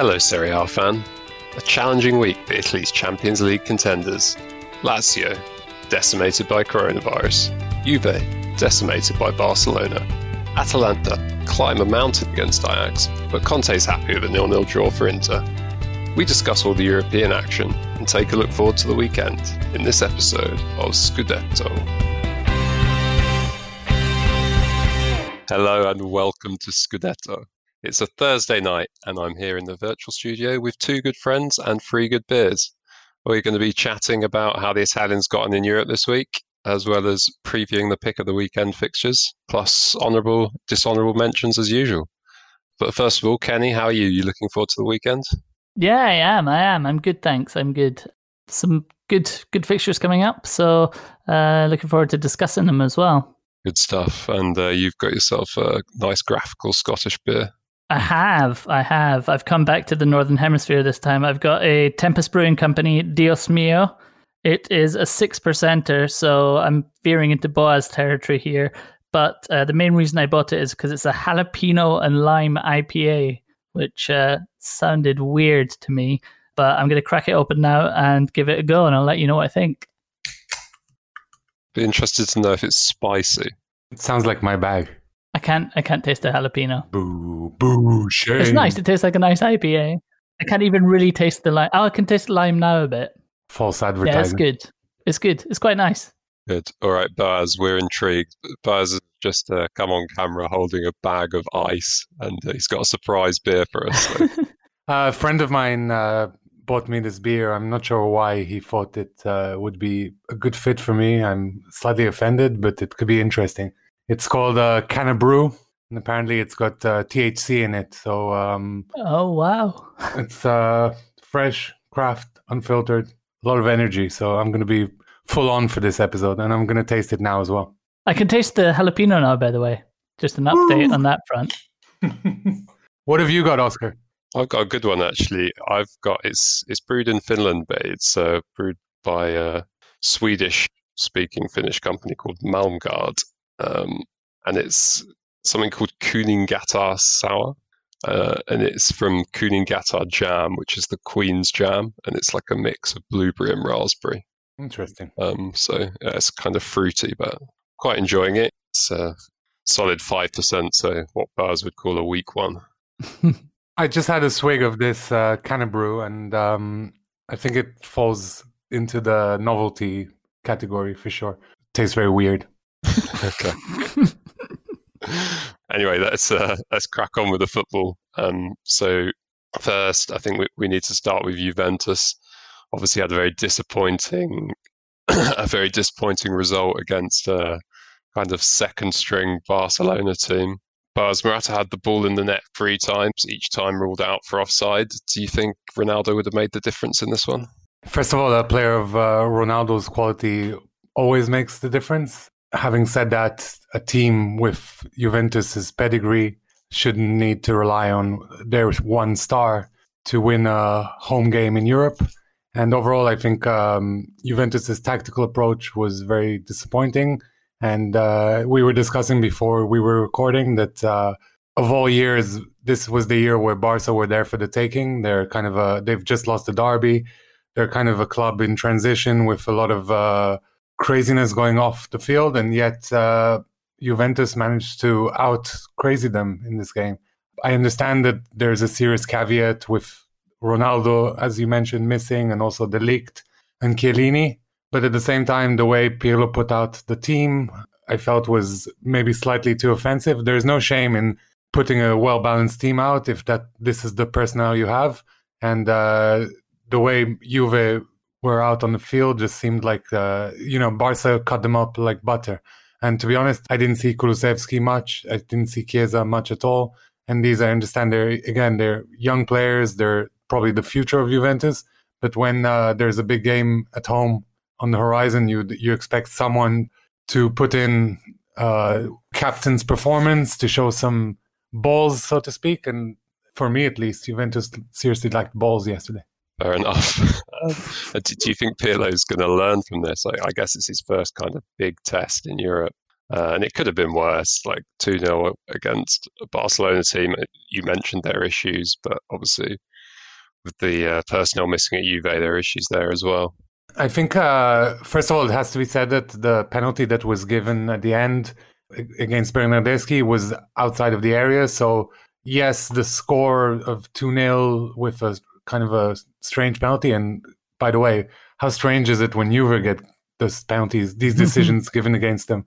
Hello, Serie A fan. A challenging week for Italy's Champions League contenders. Lazio, decimated by coronavirus. Juve, decimated by Barcelona. Atalanta climb a mountain against Ajax, but Conte's happy with a nil-nil draw for Inter. We discuss all the European action and take a look forward to the weekend in this episode of Scudetto. Hello and welcome to Scudetto. It's a Thursday night, and I'm here in the virtual studio with two good friends and three good beers. We're going to be chatting about how the Italians got on in Europe this week, as well as previewing the pick of the weekend fixtures, plus honourable, dishonourable mentions as usual. But first of all, Kenny, how are you? You looking forward to the weekend? Yeah, I am. I am. I'm good, thanks. I'm good. Some good good fixtures coming up, so uh, looking forward to discussing them as well. Good stuff. And uh, you've got yourself a nice graphical Scottish beer. I have. I have. I've come back to the Northern Hemisphere this time. I've got a Tempest Brewing Company Dios Mio. It is a six percenter, so I'm veering into Boaz territory here. But uh, the main reason I bought it is because it's a jalapeno and lime IPA, which uh, sounded weird to me. But I'm going to crack it open now and give it a go, and I'll let you know what I think. Be interested to know if it's spicy. It sounds like my bag. I can't. I can't taste the jalapeno. Boo, boo, shame. It's nice. It tastes like a nice IPA. I can't even really taste the lime. Oh, I can taste lime now a bit. False advertising. Yeah, it's good. It's good. It's quite nice. Good. All right, Baz, we're intrigued. Baz has just uh, come on camera holding a bag of ice, and uh, he's got a surprise beer for us. So. Uh, a friend of mine uh, bought me this beer. I'm not sure why he thought it uh, would be a good fit for me. I'm slightly offended, but it could be interesting. It's called uh, Canna Brew, and apparently it's got uh, THC in it. So um, Oh wow! it's uh, fresh, craft, unfiltered, a lot of energy. So I'm going to be full on for this episode, and I'm going to taste it now as well. I can taste the jalapeno now. By the way, just an update on that front. what have you got, Oscar? I've got a good one actually. I've got it's it's brewed in Finland, but it's uh, brewed by a Swedish-speaking Finnish company called Malmgard, um, and it's something called Kuningatar Sour, uh, and it's from Kuningatar Jam, which is the Queen's Jam, and it's like a mix of blueberry and raspberry. Interesting. Um, so yeah, it's kind of fruity, but quite enjoying it. It's a solid five percent, so what bars would call a weak one. I just had a swig of this uh, brew, and um, I think it falls into the novelty category for sure. Tastes very weird. okay. anyway, let's uh, let's crack on with the football. Um, so first, I think we, we need to start with Juventus. Obviously, had a very disappointing a very disappointing result against a kind of second string Barcelona team. Morata had the ball in the net three times, each time ruled out for offside. Do you think Ronaldo would have made the difference in this one? First of all, a player of uh, Ronaldo's quality always makes the difference. Having said that, a team with Juventus's pedigree shouldn't need to rely on their one star to win a home game in Europe. And overall, I think um, Juventus's tactical approach was very disappointing. And uh, we were discussing before we were recording that uh, of all years, this was the year where Barca were there for the taking. They're kind of a, they've just lost the derby. They're kind of a club in transition with a lot of uh, craziness going off the field, and yet uh, Juventus managed to out crazy them in this game. I understand that there's a serious caveat with Ronaldo, as you mentioned, missing, and also De Ligt and Chiellini. But at the same time, the way Pirlo put out the team, I felt was maybe slightly too offensive. There's no shame in putting a well balanced team out if that this is the personnel you have. And uh, the way Juve were out on the field just seemed like uh, you know Barca cut them up like butter. And to be honest, I didn't see Kulusevski much. I didn't see Chiesa much at all. And these, I understand, they're again they're young players. They're probably the future of Juventus. But when uh, there's a big game at home on the horizon, you you expect someone to put in uh, captain's performance to show some balls, so to speak. And for me, at least, Juventus seriously lacked balls yesterday. Fair enough. do, do, you think Pirlo's going to learn from this? I, I, guess it's his first kind of big test in Europe. Uh, and it could have been worse, like 2 0 against a Barcelona team. You mentioned their issues, but obviously with the uh, personnel missing at Juve, there are issues there as well. I think, uh, first of all, it has to be said that the penalty that was given at the end against Bernardeschi was outside of the area. So, yes, the score of 2 0 with a kind of a strange penalty. And by the way, how strange is it when Juve get these penalties, these decisions given against them?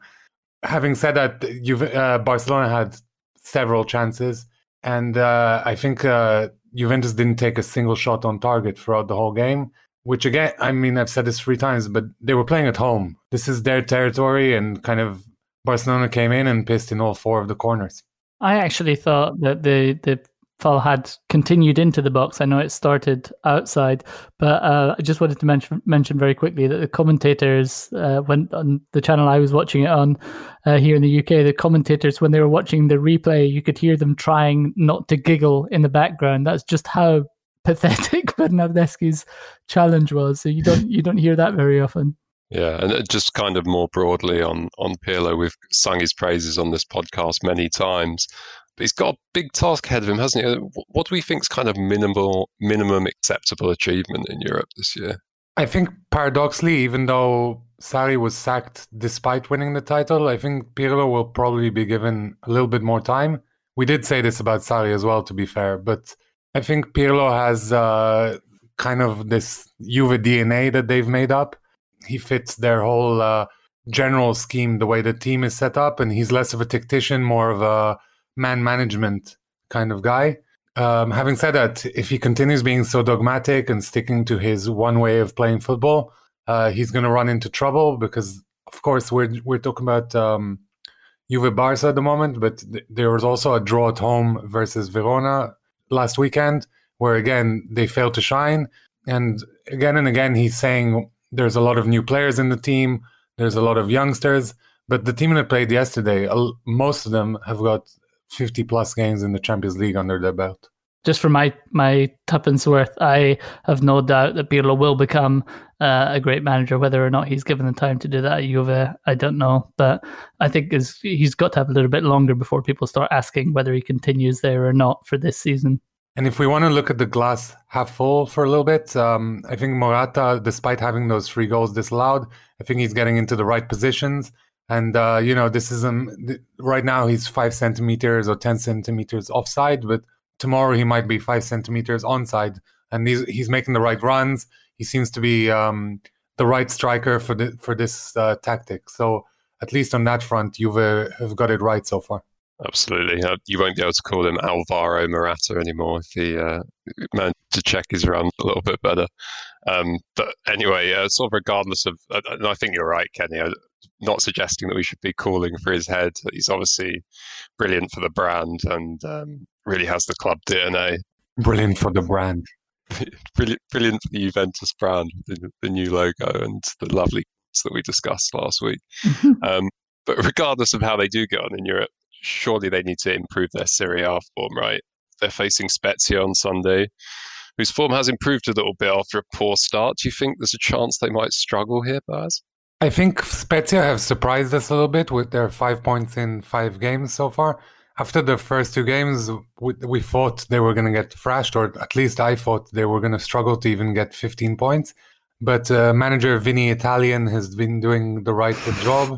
Having said that, Juve, uh, Barcelona had several chances. And uh, I think uh, Juventus didn't take a single shot on target throughout the whole game, which again, I mean, I've said this three times, but they were playing at home. This is their territory, and kind of Barcelona came in and pissed in all four of the corners. I actually thought that the the foul had continued into the box. I know it started outside, but uh, I just wanted to mention mention very quickly that the commentators, uh, when on the channel I was watching it on uh, here in the UK, the commentators when they were watching the replay, you could hear them trying not to giggle in the background. That's just how pathetic Bernardeschi's challenge was. So you don't you don't hear that very often. Yeah, and just kind of more broadly on on Pirlo, we've sung his praises on this podcast many times. But he's got a big task ahead of him, hasn't he? What do we think is kind of minimal, minimum acceptable achievement in Europe this year? I think paradoxically, even though Sarri was sacked despite winning the title, I think Pirlo will probably be given a little bit more time. We did say this about Sarri as well, to be fair, but I think Pirlo has uh, kind of this Juve DNA that they've made up. He fits their whole uh, general scheme, the way the team is set up, and he's less of a tactician, more of a man management kind of guy. Um, having said that, if he continues being so dogmatic and sticking to his one way of playing football, uh, he's going to run into trouble because, of course, we're we're talking about um, Juve Barca at the moment, but th- there was also a draw at home versus Verona last weekend, where again they failed to shine, and again and again he's saying there's a lot of new players in the team, there's a lot of youngsters, but the team that played yesterday, most of them have got 50 plus games in the Champions League under their belt. Just for my my tuppence worth, I have no doubt that Pirlo will become uh, a great manager. Whether or not he's given the time to do that at Juve, I don't know. But I think is he's got to have a little bit longer before people start asking whether he continues there or not for this season. And if we want to look at the glass half full for a little bit, um, I think Morata, despite having those three goals disallowed, I think he's getting into the right positions. And uh, you know, this is um, right now he's five centimeters or ten centimeters offside, but tomorrow he might be five centimeters onside, and he's he's making the right runs. He seems to be um, the right striker for the for this uh, tactic. So at least on that front, you've uh, have got it right so far. Absolutely, uh, you won't be able to call him Alvaro Morata anymore if he uh, managed to check his run a little bit better. Um, but anyway, uh, sort of regardless of, and I think you're right, Kenny not suggesting that we should be calling for his head. He's obviously brilliant for the brand and um, really has the club DNA. Brilliant for the brand. brilliant, brilliant for the Juventus brand, the, the new logo and the lovely that we discussed last week. um, but regardless of how they do get on in Europe, surely they need to improve their Serie A form, right? They're facing Spezia on Sunday, whose form has improved a little bit after a poor start. Do you think there's a chance they might struggle here, Baz? I think Spezia have surprised us a little bit with their five points in five games so far. After the first two games, we, we thought they were going to get thrashed, or at least I thought they were going to struggle to even get 15 points. But uh, manager Vinny Italiano has been doing the right job,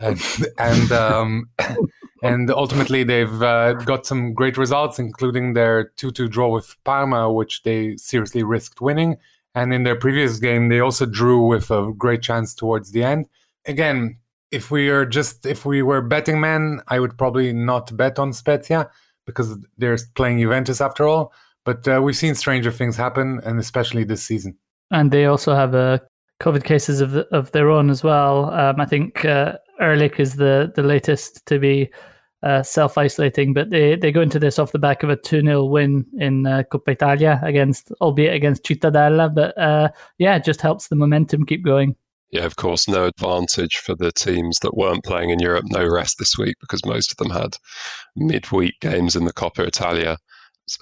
and and, um, and ultimately they've uh, got some great results, including their 2-2 draw with Parma, which they seriously risked winning and in their previous game, they also drew with a great chance towards the end. Again, if we are just if we were betting men, I would probably not bet on Spezia because they're playing Juventus after all. But uh, we've seen stranger things happen, and especially this season. And they also have a COVID cases of of their own as well. Um, I think uh, Erlić is the the latest to be uh, self isolating, but they, they go into this off the back of a 2 0 win in uh, Coppa Italia against, albeit against Cittadella. But uh, yeah, it just helps the momentum keep going. Yeah, of course, no advantage for the teams that weren't playing in Europe. No rest this week because most of them had midweek games in the Coppa Italia.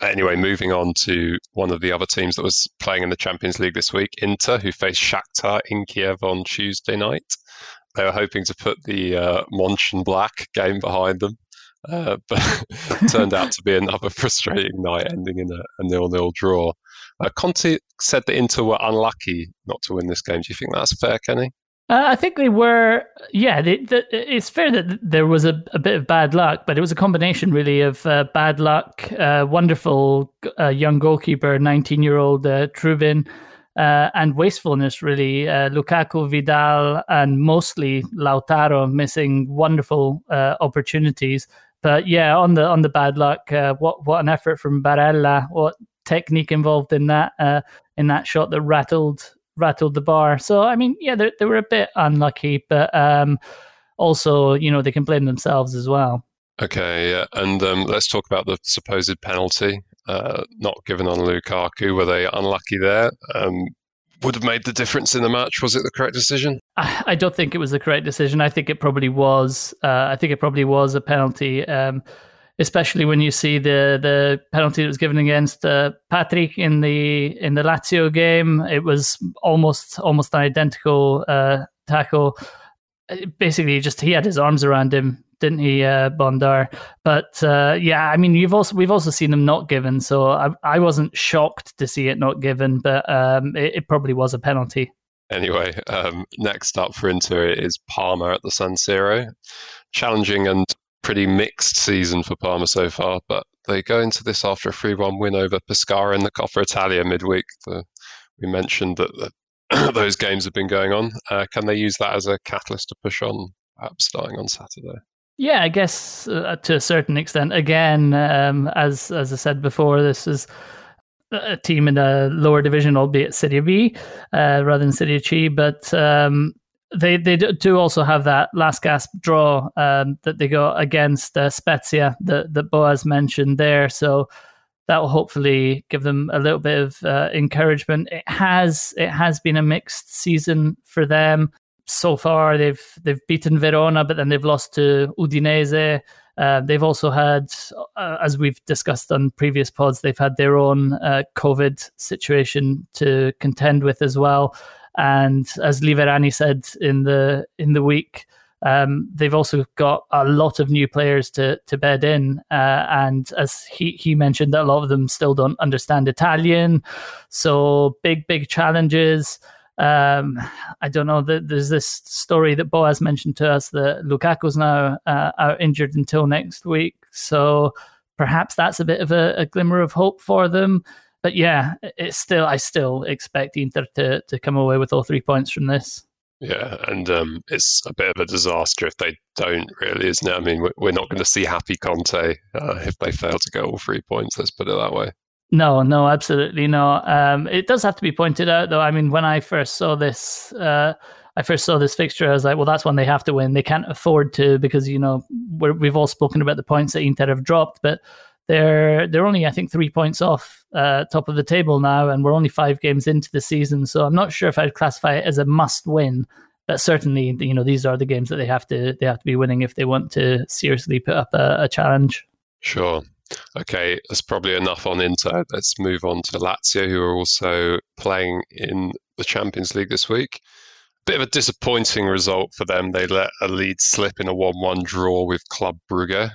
Anyway, moving on to one of the other teams that was playing in the Champions League this week, Inter, who faced Shakhtar in Kiev on Tuesday night. They were hoping to put the uh, Black game behind them, uh, but turned out to be another frustrating night, ending in a, a nil-nil draw. Uh, Conte said that Inter were unlucky not to win this game. Do you think that's fair, Kenny? Uh, I think they were. Yeah, they, it's fair that there was a, a, bit of bad luck, but it was a combination really of uh, bad luck, uh, wonderful uh, young goalkeeper, nineteen-year-old uh, Trubin, uh, and wastefulness. Really, Lukaku, Vidal, and mostly Lautaro missing wonderful opportunities. But yeah, on the on the bad luck, what what an effort from Barella! What technique involved in that in that shot that rattled rattled the bar. So I mean, yeah, they, they were a bit unlucky, but um, also you know they can blame themselves as well. Okay, yeah. and um, let's talk about the supposed penalty uh, not given on Lukaku. Were they unlucky there? Um, would have made the difference in the match. Was it the correct decision? I don't think it was the correct decision. I think it probably was. Uh, I think it probably was a penalty. Um, especially when you see the the penalty that was given against uh, Patric in the in the Lazio game. It was almost almost an identical uh, tackle. Basically, just he had his arms around him, didn't he, uh, Bondar? But uh, yeah, I mean, you've also we've also seen them not given, so I, I wasn't shocked to see it not given, but um, it, it probably was a penalty. Anyway, um, next up for Inter is Parma at the San Siro. Challenging and pretty mixed season for Parma so far, but they go into this after a 3 1 win over Pescara in the Coppa Italia midweek. The, we mentioned that the, those games have been going on. Uh, can they use that as a catalyst to push on, perhaps starting on Saturday? Yeah, I guess uh, to a certain extent. Again, um, as as I said before, this is a team in a lower division, albeit Serie B uh, rather than Serie C. But um, they they do also have that last gasp draw um, that they got against uh, Spezia that that Boaz mentioned there. So that will hopefully give them a little bit of uh, encouragement. It has it has been a mixed season for them so far. They've they've beaten Verona, but then they've lost to Udinese. Uh, they've also had, uh, as we've discussed on previous pods, they've had their own uh, COVID situation to contend with as well. And as Liverani said in the in the week, um, they've also got a lot of new players to to bed in, uh, and as he he mentioned, a lot of them still don't understand Italian, so big big challenges. Um, I don't know. There's this story that Boaz mentioned to us that Lukaku's now uh, injured until next week, so perhaps that's a bit of a, a glimmer of hope for them but yeah, it's still I still expect Inter to to come away with all three points from this. Yeah, and um, it's a bit of a disaster if they don't, really, isn't it? I mean, we're not going to see happy Conte uh, if they fail to get all three points. Let's put it that way. No, no, absolutely no. Um, it does have to be pointed out, though. I mean, when I first saw this, uh, I first saw this fixture, I was like, well, that's one they have to win. They can't afford to because you know we have all spoken about the points that Inter have dropped, but they're they're only I think three points off uh, top of the table now, and we're only five games into the season. So I'm not sure if I'd classify it as a must win, but certainly you know these are the games that they have to they have to be winning if they want to seriously put up a, a challenge. Sure. Okay, that's probably enough on Inter. Let's move on to Lazio, who are also playing in the Champions League this week. Bit of a disappointing result for them. They let a lead slip in a 1 1 draw with Club Brugge.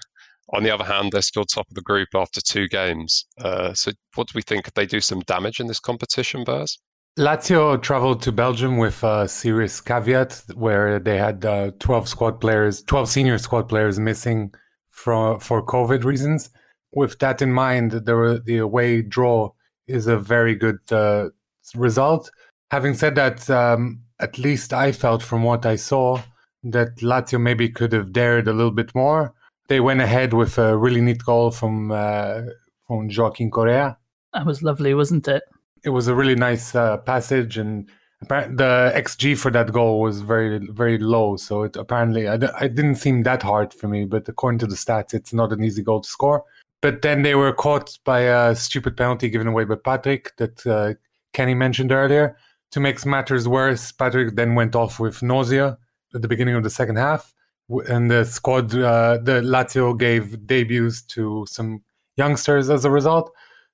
On the other hand, they're still top of the group after two games. Uh, so, what do we think? Could they do some damage in this competition, Baz? Lazio traveled to Belgium with a serious caveat where they had uh, 12 squad players, 12 senior squad players missing for, for COVID reasons. With that in mind, the, the away draw is a very good uh, result. Having said that, um, at least I felt from what I saw that Lazio maybe could have dared a little bit more they went ahead with a really neat goal from uh, from Joaquin Correa. That was lovely, wasn't it? it was a really nice uh, passage, and the xG for that goal was very very low. So it apparently I didn't seem that hard for me, but according to the stats, it's not an easy goal to score. But then they were caught by a stupid penalty given away by Patric that uh, Kenny mentioned earlier. To make matters worse, Patric then went off with nausea at the beginning of the second half, and the squad, uh, the Lazio gave debuts to some youngsters as a result.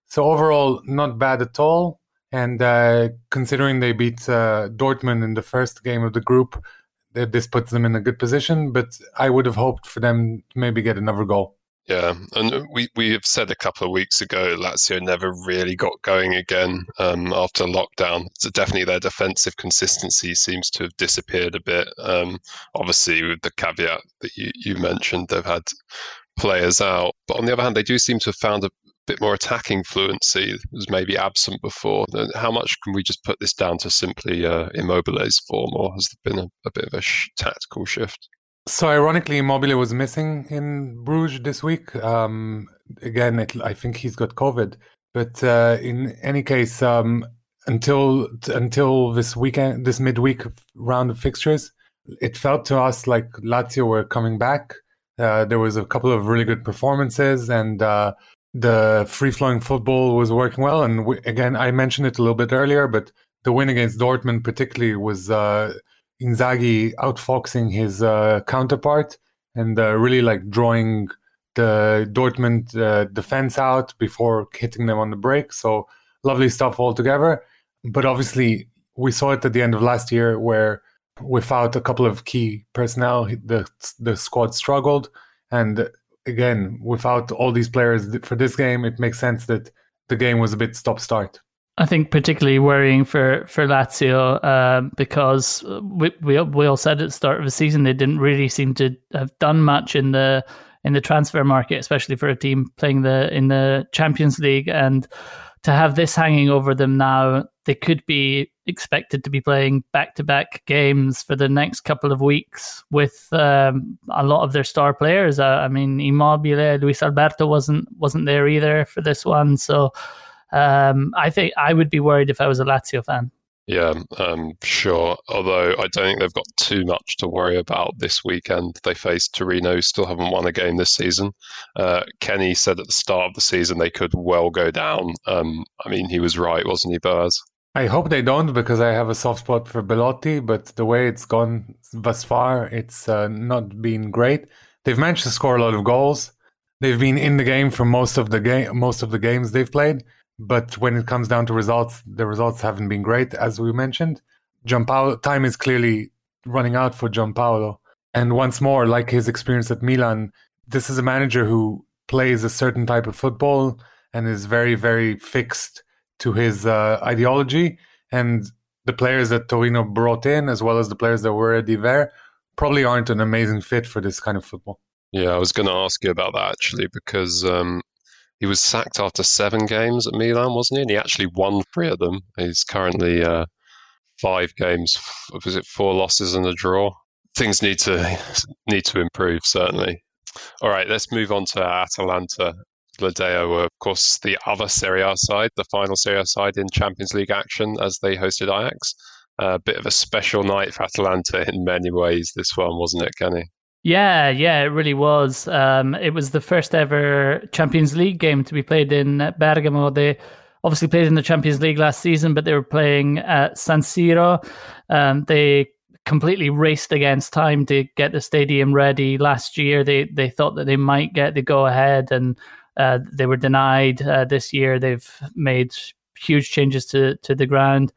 So overall, not bad at all. And uh, considering they beat uh, Dortmund in the first game of the group, this puts them in a good position. But I would have hoped for them to maybe get another goal. Yeah, and we, we have said a couple of weeks ago Lazio never really got going again um, after lockdown. So definitely their defensive consistency seems to have disappeared a bit. Um, obviously, with the caveat that you, you mentioned, they've had players out. But on the other hand, they do seem to have found a bit more attacking fluency that was maybe absent before. How much can we just put this down to simply uh, Immobile's form, or has there been a, a bit of a sh- tactical shift? So ironically, Immobile was missing in Bruges this week. Um, again, it, I think he's got COVID. But uh, in any case, um, until until this weekend, this midweek round of fixtures, it felt to us like Lazio were coming back. Uh, there was a couple of really good performances, and uh, the free flowing football was working well. And we, again, I mentioned it a little bit earlier, but the win against Dortmund, particularly, was uh, Inzaghi outfoxing his uh, counterpart and uh, really like drawing the Dortmund uh, defense out before hitting them on the break. So lovely stuff altogether. But obviously, we saw it at the end of last year where without a couple of key personnel, the the squad struggled. And again, without all these players for this game, it makes sense that the game was a bit stop start. I think particularly worrying for for Lazio uh, because we, we we all said at the start of the season they didn't really seem to have done much in the in the transfer market, especially for a team playing the in the Champions League, and to have this hanging over them now, they could be expected to be playing back to back games for the next couple of weeks with um, a lot of their star players. Uh, I mean, Immobile, Luis Alberto wasn't wasn't there either for this one, so um, I think I would be worried if I was a Lazio fan. Yeah, um, sure. Although I don't think they've got too much to worry about this weekend. They face Torino, still haven't won a game this season. Uh, Kenny said at the start of the season they could well go down. Um, I mean, he was right, wasn't he, Boaz? I hope they don't because I have a soft spot for Belotti, but the way it's gone thus far, it's uh, not been great. They've managed to score a lot of goals. They've been in the game for most of the game, most of the games they've played. But when it comes down to results, the results haven't been great, as we mentioned. Giampaolo, time is clearly running out for Giampaolo. And once more, like his experience at Milan, this is a manager who plays a certain type of football and is very, very fixed to his uh, ideology. And the players that Torino brought in, as well as the players that were already there, probably aren't an amazing fit for this kind of football. Yeah, I was going to ask you about that actually, because um, he was sacked after seven games at Milan, wasn't he? And he actually won three of them. He's currently uh, five games. Was it four losses and a draw? Things need to need to improve certainly. All right, let's move on to Atalanta. La Dea were, of course, the other Serie A side, the final Serie A side in Champions League action as they hosted Ajax. A uh, bit of a special night for Atalanta in many ways, this one, wasn't it, Kenny? Yeah, yeah, it really was. Um, it was the first ever Champions League game to be played in Bergamo. They obviously played in the Champions League last season, but they were playing at San Siro. Um, they completely raced against time to get the stadium ready last year. They they thought that they might get the go ahead, and uh, they were denied. Uh, this year, they've made huge changes to to the ground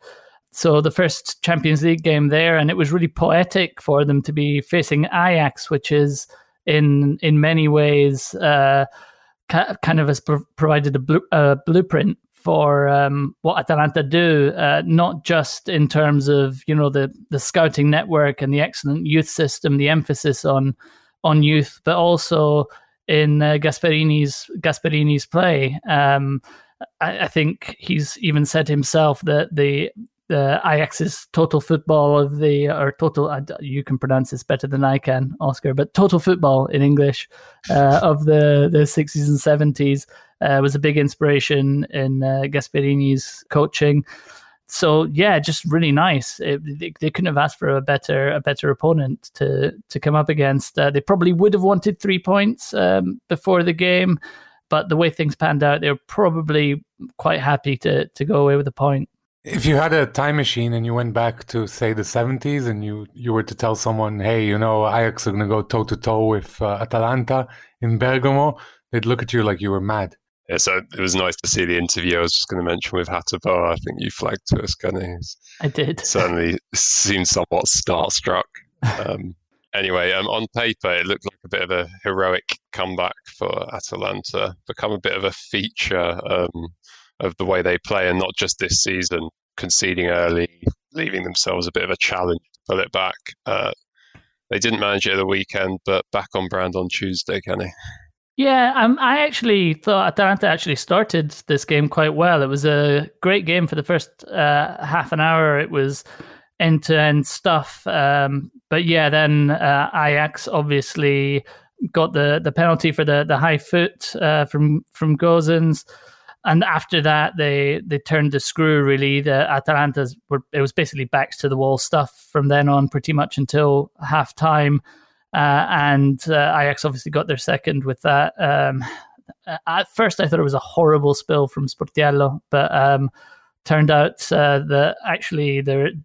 so the first Champions League game there, and it was really poetic for them to be facing Ajax, which is in in many ways uh, ca- kind of has pro- provided a, blu- a, blueprint for um, what Atalanta do, uh, not just in terms of you know the the scouting network and the excellent youth system, the emphasis on on youth, but also in uh, Gasperini's Gasperini's play. Um, I think he's even said himself that the the Ajax's total football of the or total you can pronounce this better than I can, Oscar, but total football in English uh, of the the sixties and seventies uh, was a big inspiration in uh, Gasperini's coaching. So yeah, just really nice. It, they, they, couldn't have asked for a better a better opponent to to come up against. Uh, they probably would have wanted three points um, before the game, but the way things panned out, they were probably quite happy to to go away with a point. If you had a time machine and you went back to say the 70s and you you were to tell someone, "Hey, you know, Ajax are going to go toe to toe with uh, Atalanta in Bergamo," they'd look at you like you were mad. Yeah, so it was nice to see the interview. I was just going to mention with Hateboer. I think you flagged to us, Kenny. I did. Certainly seemed somewhat starstruck. Um, anyway, um, on paper, it looked like a bit of a heroic comeback for Atalanta, become a bit of a feature um, of the way they play, and not just this season, conceding early, leaving themselves a bit of a challenge to pull it back. Uh, they didn't manage it at the weekend, but back on brand on Tuesday, Kenny. Yeah, um, I actually thought Atalanta actually started this game quite well. It was a great game for the first uh, half an hour. It was end to end stuff. Um, but yeah, then uh, Ajax obviously got the, the penalty for the, the high foot uh, from from Gosens. And after that, they they turned the screw. Really, the Atalanta's were it was basically backs to the wall stuff from then on, pretty much until half time. Uh, and uh, Ajax obviously got their second with that. Um, at first, I thought it was a horrible spill from Sportiello, but um, turned out uh, that actually the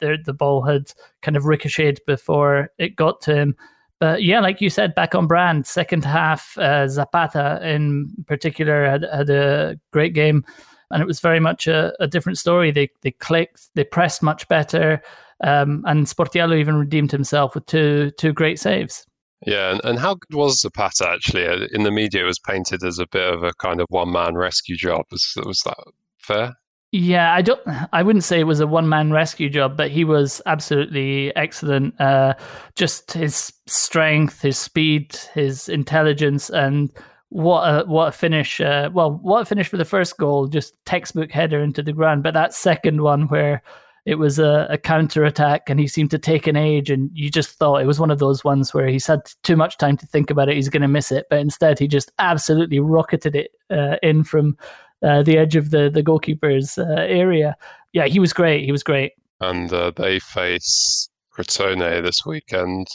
the ball had kind of ricocheted before it got to him. But yeah, like you said, back on brand. Second half, uh, Zapata in particular had, had a great game, and it was very much a, a different story. They they clicked, they pressed much better. Um, and Sportiello even redeemed himself with two two great saves. Yeah, and, and how good was Zapata actually? Uh, in the media, it was painted as a bit of a kind of one man rescue job. Was, was that fair? Yeah, I don't. I wouldn't say it was a one man rescue job, but he was absolutely excellent. Uh, just his strength, his speed, his intelligence, and what a what a finish! Uh, well, what a finish for the first goal, just textbook header into the ground. But that second one, where it was a, a counter attack and he seemed to take an age and you just thought it was one of those ones where he's had too much time to think about it he's going to miss it but instead he just absolutely rocketed it uh, in from uh, the edge of the the goalkeeper's uh, area yeah he was great he was great and uh, they face Crotone this weekend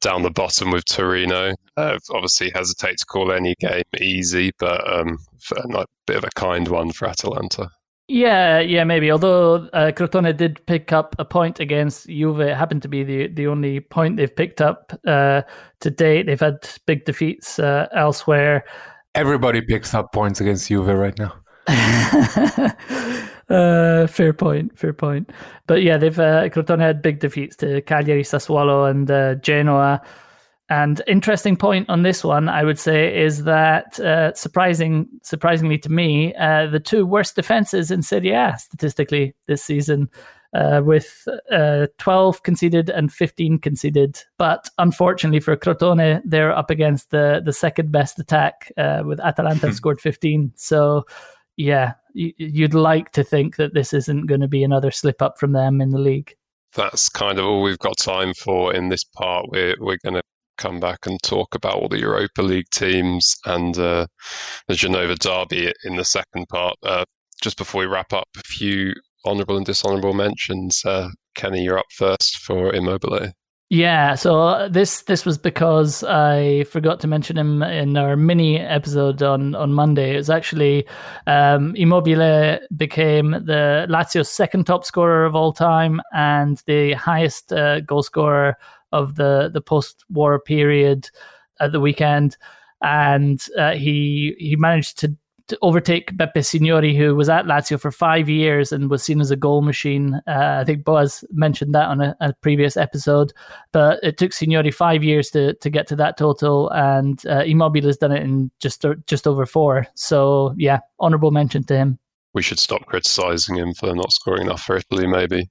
down the bottom with Torino. Uh, obviously, hesitate to call any game easy, but um, a bit of a kind one for Atalanta. Yeah, yeah, maybe. Although uh, Crotone did pick up a point against Juve, it happened to be the, the only point they've picked up uh, to date. They've had big defeats uh, elsewhere. Everybody picks up points against Juve right now. uh, fair point, fair point. But yeah, they've uh, Crotone had big defeats to Cagliari, Sassuolo, and uh, Genoa. And interesting point on this one, I would say, is that uh, surprising, surprisingly to me, uh, the two worst defenses in Serie A statistically this season, uh, with uh, 12 conceded and 15 conceded. But unfortunately for Crotone, they're up against the the second best attack, uh, with Atalanta scored 15. So, yeah, you'd like to think that this isn't going to be another slip up from them in the league that's kind of all we've got time for in this part. We're we're going to come back and talk about all the Europa League teams and uh, the Genova derby in the second part. Uh, just before we wrap up, a few honourable and dishonourable mentions. Uh, Kenny, you're up first for Immobile. Yeah, so this this was because I forgot to mention him in our mini episode on on Monday. It was actually um, Immobile became the Lazio's second top scorer of all time and the highest uh, goal scorer of the the post war period at the weekend, and uh, he he managed to, to overtake Beppe Signori, who was at Lazio for five years and was seen as a goal machine. Uh, I think Boaz mentioned that on a, a, previous episode, but it took Signori five years to to get to that total, and uh, Immobile has done it in just just over four. So yeah, honourable mention to him. We should stop criticising him for not scoring enough for Italy, maybe.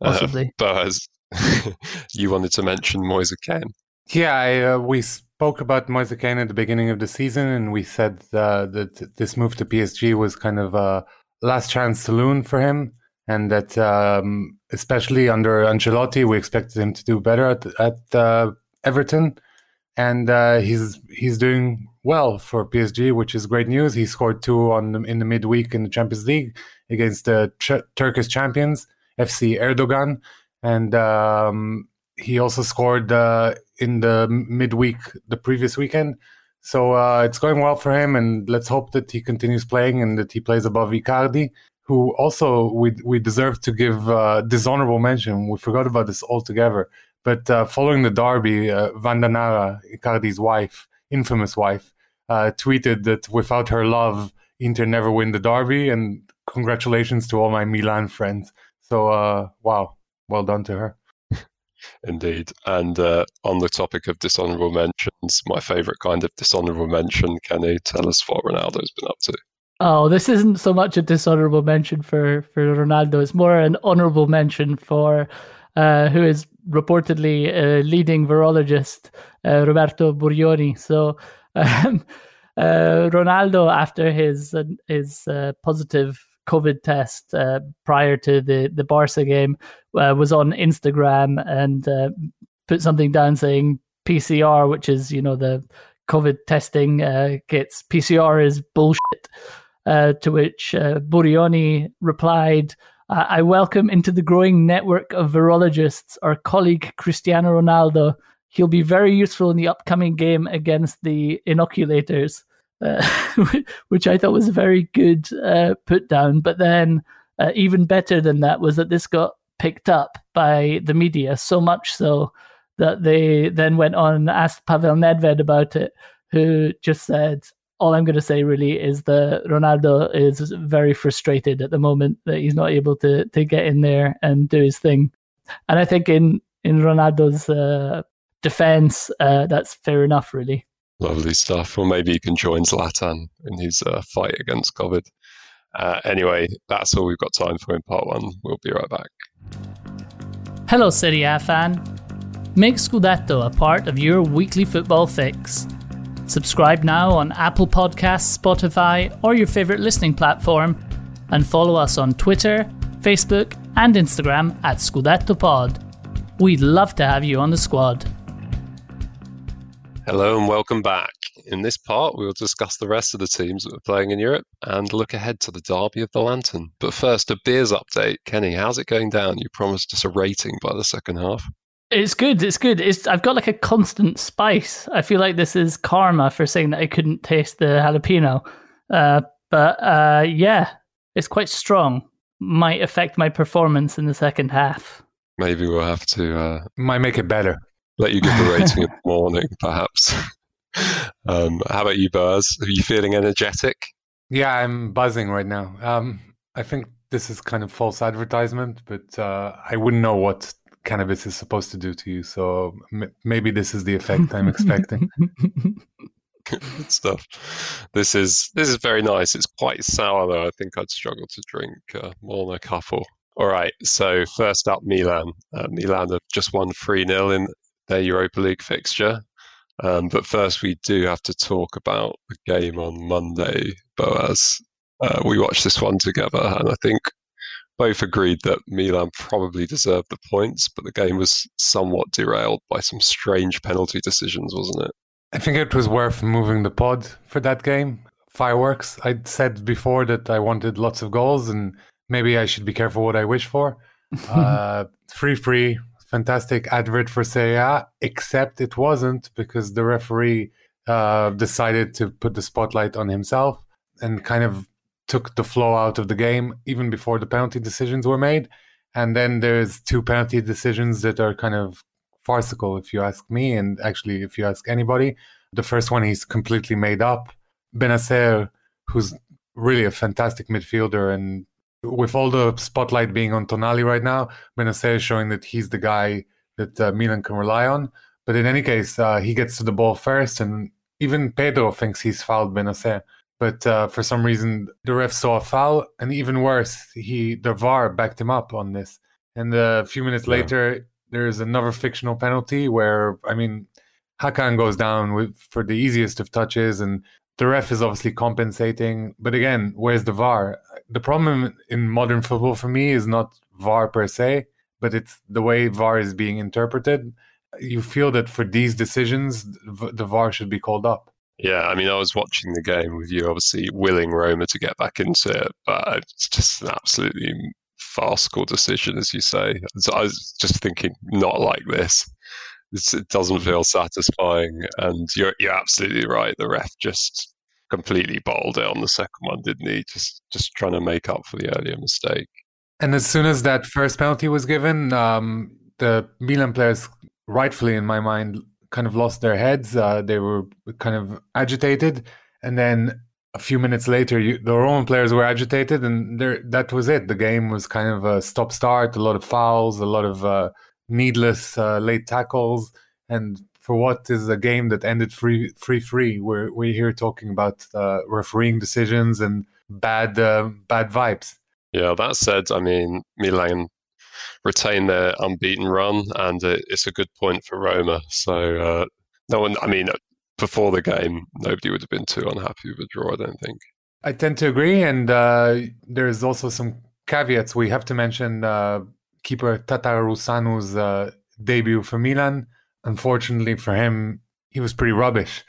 Possibly. Uh, Boaz, you wanted to mention Moise Kean. Yeah, I, uh, we spoke about Moise Kean at the beginning of the season, and we said uh, that this move to PSG was kind of a last chance saloon for him. and that um, especially under Ancelotti, we expected him to do better at, at uh, Everton, and uh, he's he's doing well for PSG, which is great news. He scored two on the, in the midweek in the Champions League against the Ch- Turkish champions FC Erdogan, and um, he also scored uh, in the midweek the previous weekend. So uh, it's going well for him, and let's hope that he continues playing and that he plays above Icardi, who also we we deserve to give uh, dishonorable mention. We forgot about this altogether. But uh, following the derby, uh, Wanda Nara, Icardi's wife, infamous wife, uh, tweeted that without her love, Inter never win the derby, and congratulations to all my Milan friends. So uh, wow, well done to her. Indeed. And uh, on the topic of dishonourable mentions, my favourite kind of dishonourable mention, Kenny, tell us what Ronaldo's been up to. Oh, this isn't so much a dishonourable mention for, for Ronaldo. It's more an honourable mention for uh, who is reportedly a leading virologist, uh, Roberto Burioni. So, um, uh, Ronaldo, after his his uh, positive COVID test uh, prior to the the Barca game, was on Instagram and put something down saying PCR, which is you know the COVID testing kits. PCR is bullshit. to which Burioni replied. Uh, I welcome into the growing network of virologists our colleague Cristiano Ronaldo. He'll be very useful in the upcoming game against the inoculators, which I thought was a very good uh, put down. But then, uh, even better than that was that this got picked up by the media so much so that they then went on and asked Pavel Nedved about it, who just said, all I'm going to say really is that Ronaldo is very frustrated at the moment that he's not able to to get in there and do his thing. And I think in in Ronaldo's uh, defense, uh, that's fair enough, really. Lovely stuff. Well, maybe he can join Zlatan in his uh, fight against COVID. Uh, anyway, that's all we've got time for in part one. We'll be right back. Hello, Serie A fan. Make Scudetto a part of your weekly football fix. Subscribe now on Apple Podcasts, Spotify, or your favourite listening platform, and follow us on Twitter, Facebook, and Instagram at Scudetto Pod. We'd love to have you on the squad. Hello and welcome back. In this part, we will discuss the rest of the teams that are playing in Europe and look ahead to the Derby of the Lantern. But first, a beers update. Kenny, how's it going down? You promised us a rating by the second half. It's good. It's good. It's I've got like a constant spice. I feel like this is karma for saying that I couldn't taste the jalapeno. Uh, but uh, yeah, it's quite strong. Might affect my performance in the second half. Maybe we'll have to. Uh, Might make it better. Let you give the rating in the morning, perhaps. um, how about you, Buzz? Are you feeling energetic? Yeah, I'm buzzing right now. Um, I think this is kind of false advertisement, but uh, I wouldn't know what cannabis is supposed to do to you. So m- maybe this is the effect I'm expecting. Good stuff. This is this is very nice. It's quite sour though. I think I'd struggle to drink uh, more than a couple. All right. So first up, Milan. Uh, Milan have just won three 0 in their Europa League fixture. Um, but first, we do have to talk about the game on Monday, Boaz. Uh, we watched this one together, and I think both agreed that Milan probably deserved the points, but the game was somewhat derailed by some strange penalty decisions, wasn't it? I think it was worth moving the pod for that game. Fireworks. I'd said before that I wanted lots of goals, and maybe I should be careful what I wish for. uh, free, free, fantastic advert for Serie except it wasn't because the referee uh, decided to put the spotlight on himself and kind of took the flow out of the game even before the penalty decisions were made. And then there's two penalty decisions that are kind of farcical, if you ask me, and actually, if you ask anybody. The first one he's completely made up. Bennacer, who's really a fantastic midfielder, and with all the spotlight being on Tonali right now, Bennacer is showing that he's the guy that uh, Milan can rely on. But in any case, uh, he gets to the ball first, and even Pedro thinks he's fouled Bennacer but uh, for some reason the ref saw a foul, and even worse, he the VAR backed him up on this. And a few minutes yeah. later, there's another fictional penalty where I mean, Hakan goes down with for the easiest of touches, and the ref is obviously compensating. But again, where's the VAR? The problem in modern football for me is not VAR per se, but it's the way VAR is being interpreted. You feel that for these decisions, the VAR should be called up. Yeah, I mean, I was watching the game with you, obviously willing Roma to get back into it, but it's just an absolutely farcical decision, as you say. So I was just thinking, not like this. It's, it doesn't feel satisfying, and you're you're absolutely right. The ref just completely bottled it on the second one, didn't he? Just just trying to make up for the earlier mistake. And as soon as that first penalty was given, um, the Milan players, rightfully in my mind, kind of lost their heads. Uh, they were kind of agitated, and then a few minutes later, you, the Roman players were agitated, and that was it. The game was kind of a stop-start. A lot of fouls, a lot of uh, needless uh, late tackles, and for what is a game that ended free free free, we're we're here talking about uh, refereeing decisions and bad uh, bad vibes. Yeah, that said, I mean Milan retain their unbeaten run, and it's a good point for Roma. So uh, no one, I mean, before the game, nobody would have been too unhappy with a draw. I don't think. I tend to agree, and uh, there's also some caveats. We have to mention uh, keeper Tatarusanu's uh, debut for Milan. Unfortunately for him, he was pretty rubbish.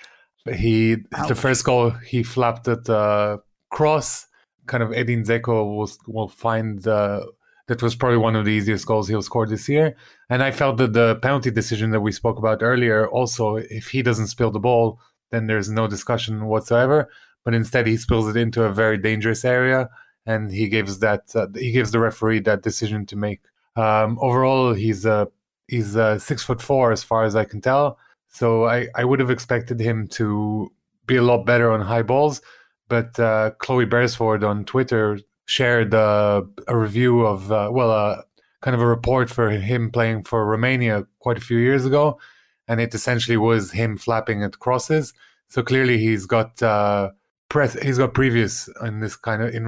He Ouch. the first goal he flapped at the cross. Kind of Edin Dzeko will will find uh, that was probably one of the easiest goals he'll score this year. And I felt that the penalty decision that we spoke about earlier, also, if he doesn't spill the ball, then there's no discussion whatsoever. But instead, he spills it into a very dangerous area, and he gives that uh, he gives the referee that decision to make. Um, overall, he's a he's a six foot four as far as I can tell. So I, I would have expected him to be a lot better on high balls. But uh, Chloe Beresford on Twitter shared uh, a review of uh, well, uh, kind of a report for him playing for Romania quite a few years ago, and it essentially was him flapping at crosses. So clearly, he's got uh, press. He's got previous in this kind of in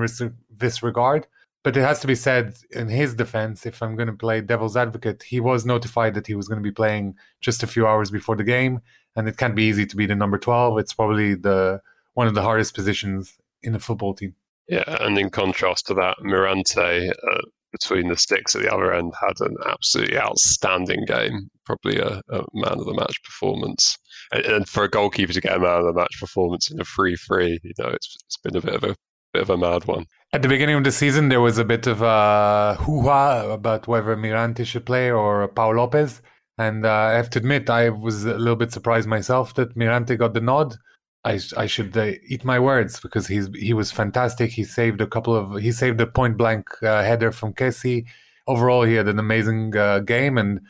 this regard. But it has to be said in his defense, if I'm going to play devil's advocate, he was notified that he was going to be playing just a few hours before the game, and it can't be easy to be the number 12. It's probably the one of the hardest positions in a football team. Yeah, and in contrast to that, Mirante uh, between the sticks at the other end had an absolutely outstanding game, probably a, a, man of the match performance. And, and, for a goalkeeper to get a man of the match performance in a free-free, you know, it's it's been a bit of a bit of a mad one. At the beginning of the season, there was a bit of a hoo-ha about whether Mirante should play or Pau Lopez. And uh, I have to admit, I was a little bit surprised myself that Mirante got the nod. I I should uh, eat my words because he's he was fantastic. He saved a couple of he saved a point blank uh, header from Kessie. Overall, he had an amazing uh, game, and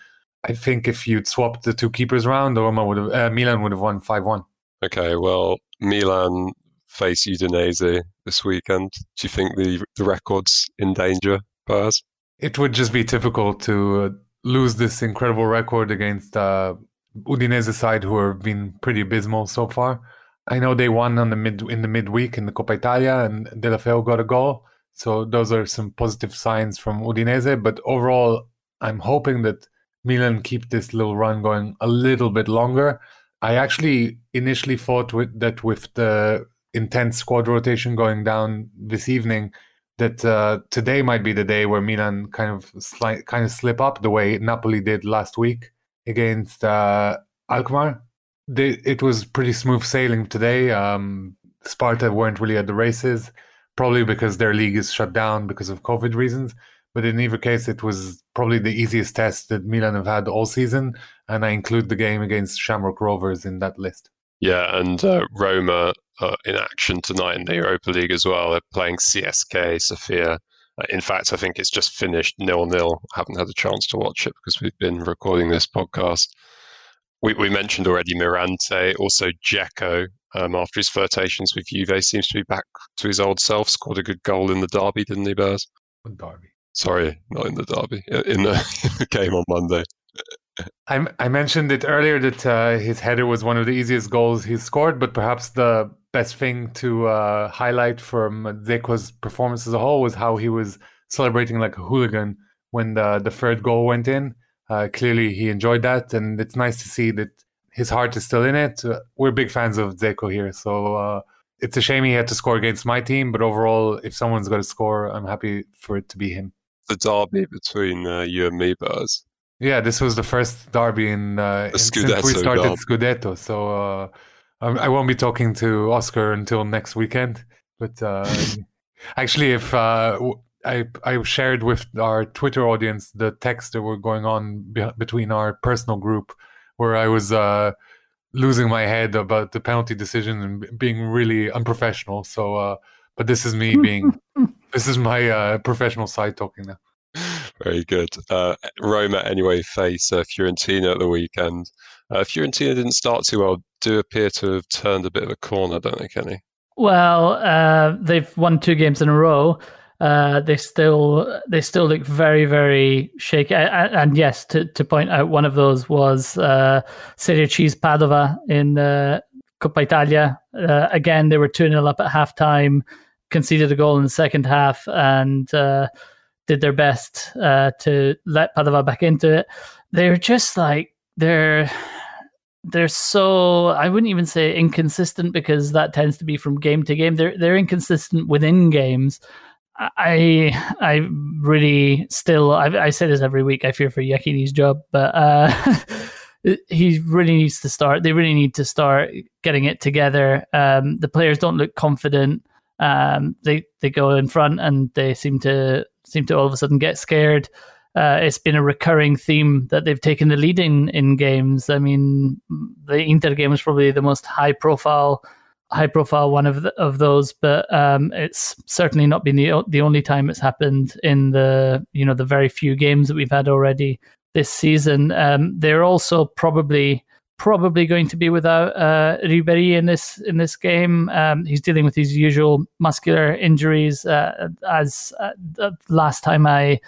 I think if you'd swapped the two keepers around, Roma would have uh, Milan would have won five one. Okay, well, Milan face Udinese this weekend. Do you think the the record's in danger, Baz? It would just be typical to uh, lose this incredible record against uh, Udinese side, who have been pretty abysmal so far. I know they won on the mid in the midweek in the Coppa Italia, and Deulofeu got a goal. So those are some positive signs from Udinese. But overall, I'm hoping that Milan keep this little run going a little bit longer. I actually initially thought with, that with the intense squad rotation going down this evening, that uh, today might be the day where Milan kind of sli- kind of slip up the way Napoli did last week against uh, Alkmaar they, it was pretty smooth sailing today. Um, Sparta weren't really at the races, probably because their league is shut down because of COVID reasons. But in either case, it was probably the easiest test that Milan have had all season, and I include the game against Shamrock Rovers in that list. Yeah, and uh, Roma uh, in action tonight in the Europa League as well. They're playing CSKA Sofia. Uh, in fact, I think it's just finished nil nil. Haven't had a chance to watch it because we've been recording this podcast we, we mentioned already Mirante, also Dzeko. Um, after his flirtations with Juve, seems to be back to his old self. Scored a good goal in the derby, didn't he, Bears? Derby. Sorry, not in the derby. In the, game on Monday. I, I mentioned it earlier that uh, his header was one of the easiest goals he scored, but perhaps the best thing to uh, highlight from Dzeko's performance as a whole was how he was celebrating like a hooligan when the, the third goal went in. Uh, clearly, he enjoyed that, and it's nice to see that his heart is still in it. Uh, we're big fans of Dzeko here, so uh, it's a shame he had to score against my team, but overall, if someone's got to score, I'm happy for it to be him. The derby between uh, you and me, Buzz. Yeah, this was the first derby in, uh, in since we started derby. Scudetto. So uh, I won't be talking to Oscar until next weekend. But uh, actually, if uh, I I shared with our Twitter audience the text that were going on be- between our personal group, where I was uh, losing my head about the penalty decision and being really unprofessional. So, uh, but this is me being, this is my uh, professional side talking now. Very good. Uh, Roma, anyway, face uh, Fiorentina at the weekend. Uh, Fiorentina didn't start too well, do appear to have turned a bit of a corner, don't they, Kenny? Well, uh, they've won two games in a row. Uh, they still they still look very very shaky. And yes, to, to point out, one of those was uh, Serie C's Padova in the Coppa Italia. Uh, again, they were two 0 up at halftime, conceded a goal in the second half, and uh, did their best uh, to let Padova back into it. They're just like they're they're so I wouldn't even say inconsistent because that tends to be from game to game. They're they're inconsistent within games. I I really still I, I say this every week. I fear for Iachini's job, but uh, he really needs to start. They really need to start getting it together. Um, the players don't look confident. Um, they they go in front and they seem to seem to all of a sudden get scared. Uh, it's been a recurring theme that they've taken the lead in in games. I mean, the Inter game was probably the most high profile high profile one of the, of those, but um, it's certainly not been the the only time it's happened in the you know the very few games that we've had already this season. Um, they're also probably probably going to be without uh, Ribery in this in this game. Um, he's dealing with his usual muscular injuries. Uh, as uh, last time I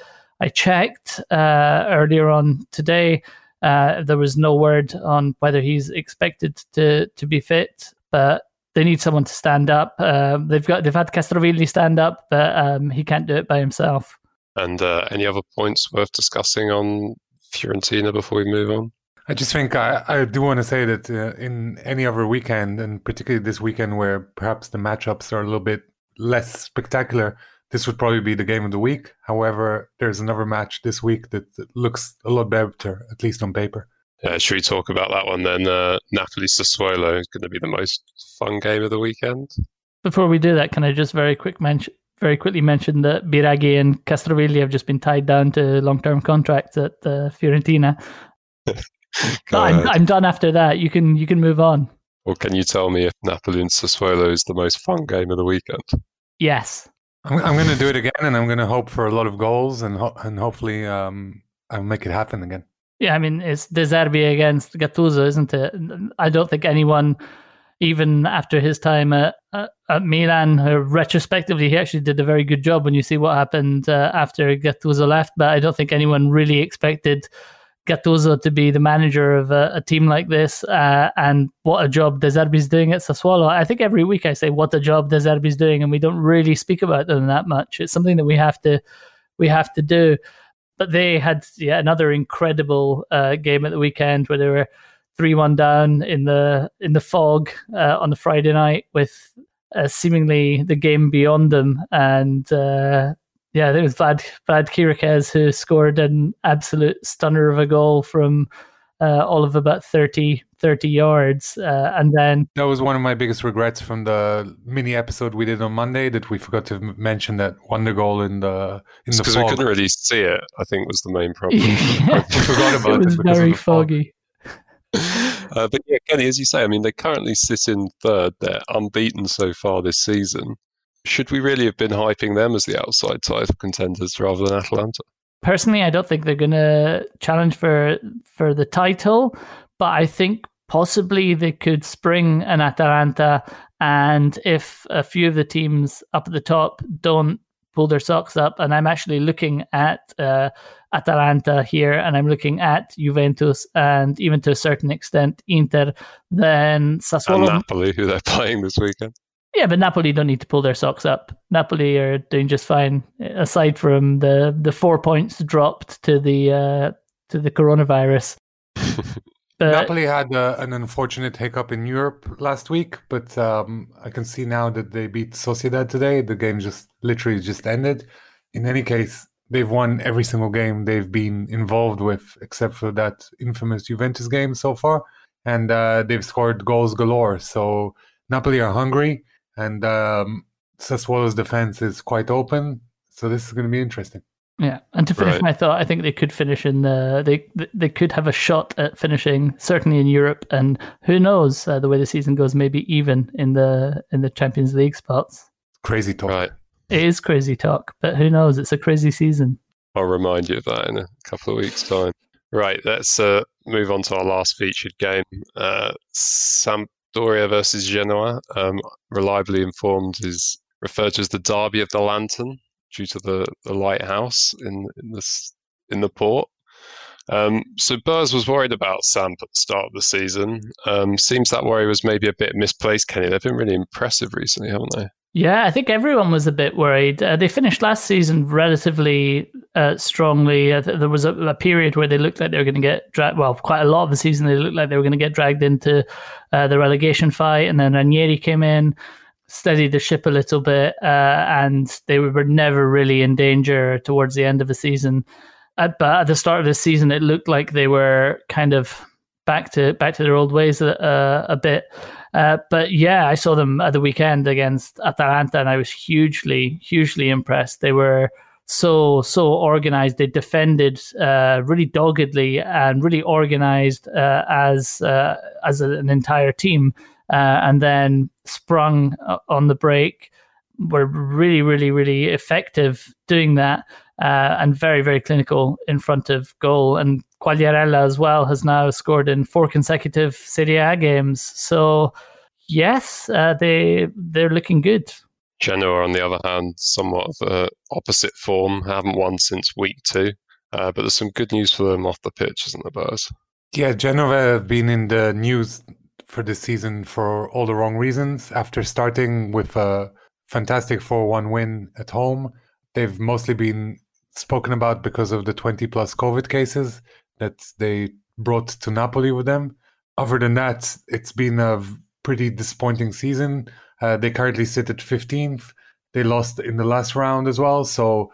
I checked uh, earlier on today, uh, there was no word on whether he's expected to to be fit, but they need someone to stand up. Uh, they've got they've had Castrovilli stand up, but um, he can't do it by himself. And uh, any other points worth discussing on Fiorentina before we move on? I just think I, I do want to say that uh, in any other weekend, and particularly this weekend where perhaps the matchups are a little bit less spectacular, this would probably be the game of the week. However, there's another match this week that, that looks a lot better, at least on paper. Yeah, should we talk about that one then? Uh, Napoli Sassuolo is going to be the most fun game of the weekend. Before we do that, can I just very quick mention, very quickly mention that Biraghi and Castrovilli have just been tied down to long-term contracts at uh, Fiorentina. I'm, I'm done after that. You can you can move on. Well, can you tell me if Napoli and Sassuolo is the most fun game of the weekend? Yes. I'm, I'm going to do it again, and I'm going to hope for a lot of goals, and ho- and hopefully um, I'll make it happen again. Yeah, I mean it's De Zerbi against Gattuso, isn't it? I don't think anyone, even after his time at, at Milan, uh, retrospectively, he actually did a very good job when you see what happened uh, after Gattuso left. But I don't think anyone really expected Gattuso to be the manager of a, a team like this, uh, and what a job De Zerbi's doing at Sassuolo. I think every week I say what a job De Zerbi's doing, and we don't really speak about them that much. It's something that we have to we have to do but they had yeah another incredible uh, game at the weekend where they were three one down in the in the fog uh, on the Friday night with uh, seemingly the game beyond them, and uh, yeah, it was Vlad Vlad Chiriches who scored an absolute stunner of a goal from uh, all of about 30, 30 yards. Uh, and then that was one of my biggest regrets from the mini episode we did on Monday that we forgot to mention that wonder goal in the in the because we couldn't really see it. I think was the main problem. yeah. we forgot about it. Was it very foggy. uh, but yeah, Kenny, as you say, I mean, they currently sit in third. They're unbeaten so far this season. Should we really have been hyping them as the outside title contenders rather than Atalanta? personally, I don't think they're going to challenge for for the title, but I think possibly they could spring an Atalanta. And if a few of the teams up at the top don't pull their socks up, and I'm actually looking at uh, Atalanta here, and I'm looking at Juventus, and even to a certain extent Inter, then Sassuolo, and Napoli, who they're playing this weekend. Yeah, but Napoli don't need to pull their socks up. Napoli are doing just fine, aside from the the four points dropped to the uh, to the coronavirus. But Napoli had uh, an unfortunate hiccup in Europe last week, but um, I can see now that they beat Sociedad today. The game just literally just ended. In any case, they've won every single game they've been involved with, except for that infamous Juventus game so far, and uh, they've scored goals galore. So Napoli are hungry, and um, Sassuolo's defense is quite open. So this is going to be interesting. Yeah, and to finish Right. my thought, I think they could finish in the they they could have a shot at finishing certainly in Europe, and who knows uh, the way the season goes, maybe even in the in the Champions League spots. Crazy talk. Right. It is crazy talk, but who knows? It's a crazy season. I'll remind you of that in a couple of weeks' time. Right, let's uh, move on to our last featured game. Uh, Sampdoria versus Genoa, um, reliably informed, is referred to as the Derby of the Lantern due to the, the lighthouse in in in the port. Um, so Burrs was worried about Samp at the start of the season. Um, seems that worry was maybe a bit misplaced, Kenny. They've been really impressive recently, haven't they? Yeah, I think everyone was a bit worried. Uh, they finished last season relatively uh, strongly. Uh, there was a, a period where they looked like they were going to get dragged. Well, quite a lot of the season, they looked like they were going to get dragged into uh, the relegation fight, and then Ranieri came in, steadied the ship a little bit, uh, and they were never really in danger towards the end of the season. Uh, but at the start of the season, it looked like they were kind of back to back to their old ways a, a, a bit. Uh, but yeah, I saw them at the weekend against Atalanta, and I was hugely, hugely impressed. They were so so organized. They defended uh, really doggedly and really organized uh, as uh, as an entire team, uh, and then sprung uh, on the break. Were really, really, really effective doing that, uh, and very, very clinical in front of goal. And Quagliarella as well has now scored in four consecutive Serie A games. So yes, uh, they they're looking good. Genoa, on the other hand, somewhat of a opposite form, haven't won since week two. Uh, but there's some good news for them off the pitch, isn't there, Buzz? Yeah, Genoa have been in the news for this season for all the wrong reasons. After starting with a fantastic 4 1 win at home, they've mostly been spoken about because of the 20 plus COVID cases that they brought to Napoli with them. Other than that, it's been a pretty disappointing season. Uh, they currently sit at 15th. They lost in the last round as well. So,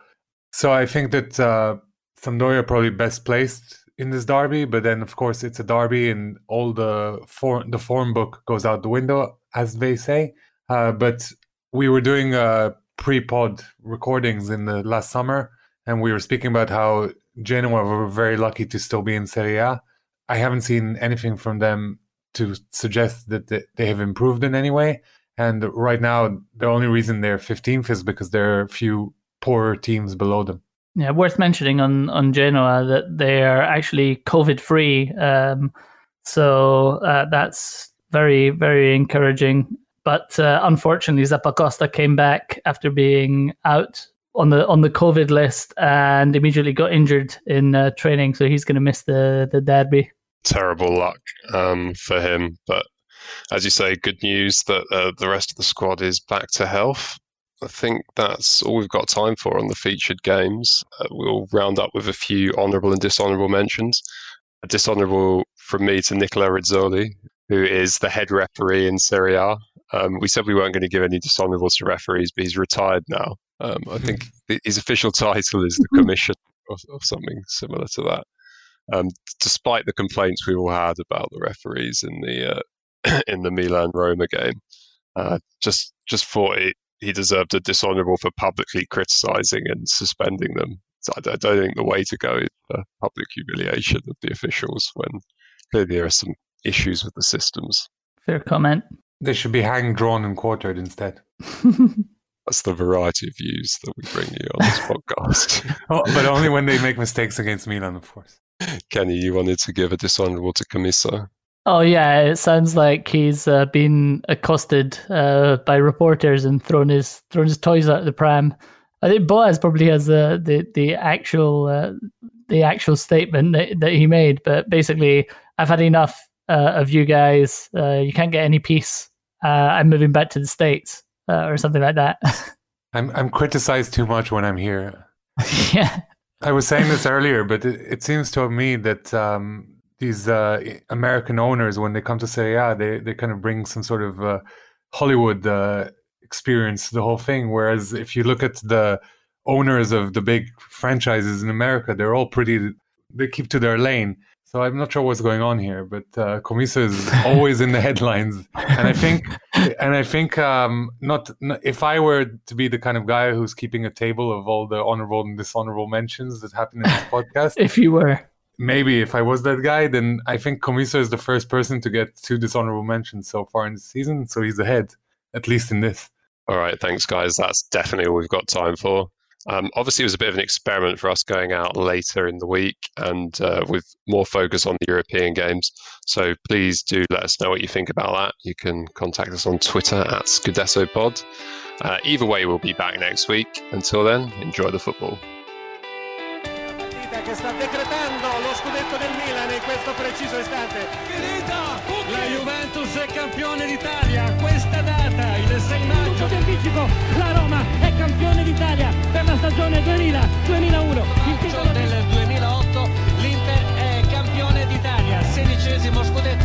so I think that uh, Sampdoria probably best placed in this derby, but then of course it's a derby and all the form the form book goes out the window, as they say. Uh, but we were doing uh, pre-pod recordings in the last summer, and we were speaking about how Genoa were very lucky to still be in Serie A. I haven't seen anything from them to suggest that they have improved in any way. And right now, the only reason they're 15th is because there are a few poorer teams below them. Yeah, worth mentioning on on Genoa that they are actually COVID free. Um, so uh, that's very very encouraging. But uh, unfortunately, Zappacosta came back after being out on the on the COVID list and immediately got injured in uh, training. So he's going to miss the the derby. Terrible luck um, for him. But as you say, good news that uh, the rest of the squad is back to health. I think that's all we've got time for on the featured games. Uh, we'll round up with a few honourable and dishonourable mentions. A dishonourable from me to Nicola Rizzoli, who is the head referee in Serie A. Um, we said we weren't going to give any dishonourables to referees, but he's retired now. Um, I think th- his official title is the commission or, or something similar to that. Um, despite the complaints we all had about the referees in the uh, in the Milan Roma game, uh, just just thought he, he deserved a dishonourable for publicly criticising and suspending them. So I, don't- I don't think the way to go is uh, public humiliation of the officials when clearly there are some issues with the systems. Fair comment. They should be hanged, drawn, and quartered instead. That's the variety of views that we bring you on this podcast. Oh, but only when they make mistakes against Milan, of course. Kenny, you wanted to give a dishonourable to Commisso. Oh yeah, it sounds like he's uh, been accosted uh, by reporters and thrown his thrown his toys out of the pram. I think Boaz probably has uh, the the actual uh, the actual statement that, that he made, but basically, I've had enough uh, of you guys. Uh, you can't get any peace. Uh, I'm moving back to the states uh, or something like that. I'm I'm criticized too much when I'm here. yeah, I was saying this earlier, but it, it seems to me that um, these uh, American owners when they come to say, yeah, they they kind of bring some sort of uh, Hollywood uh, experience to the whole thing. Whereas if you look at the owners of the big franchises in America, they're all pretty. They keep to their lane. So I'm not sure what's going on here, but uh, Commisso is always in the headlines, and I think, and I think, um, not, not if I were to be the kind of guy who's keeping a table of all the honorable and dishonorable mentions that happen in this podcast. if you were, maybe if I was that guy, then I think Commisso is the first person to get two dishonorable mentions so far in the season, so he's ahead, at least in this. All right, thanks, guys. That's definitely all we've got time for. Um, obviously, it was a bit of an experiment for us going out later in the week and uh, with more focus on the European games. So please do let us know what you think about that. You can contact us on Twitter at ScudettoPod. Uh, either way, we'll be back next week. Until then, enjoy the football. che sta decretando lo scudetto del Milan in questo preciso istante. Finita! La Juventus è campione d'Italia questa data, il 6 maggio. Tutto anticipo, la Roma è campione d'Italia per la stagione 2000-2001. Il titolo del 2008, l'Inter è campione d'Italia, sedicesimo scudetto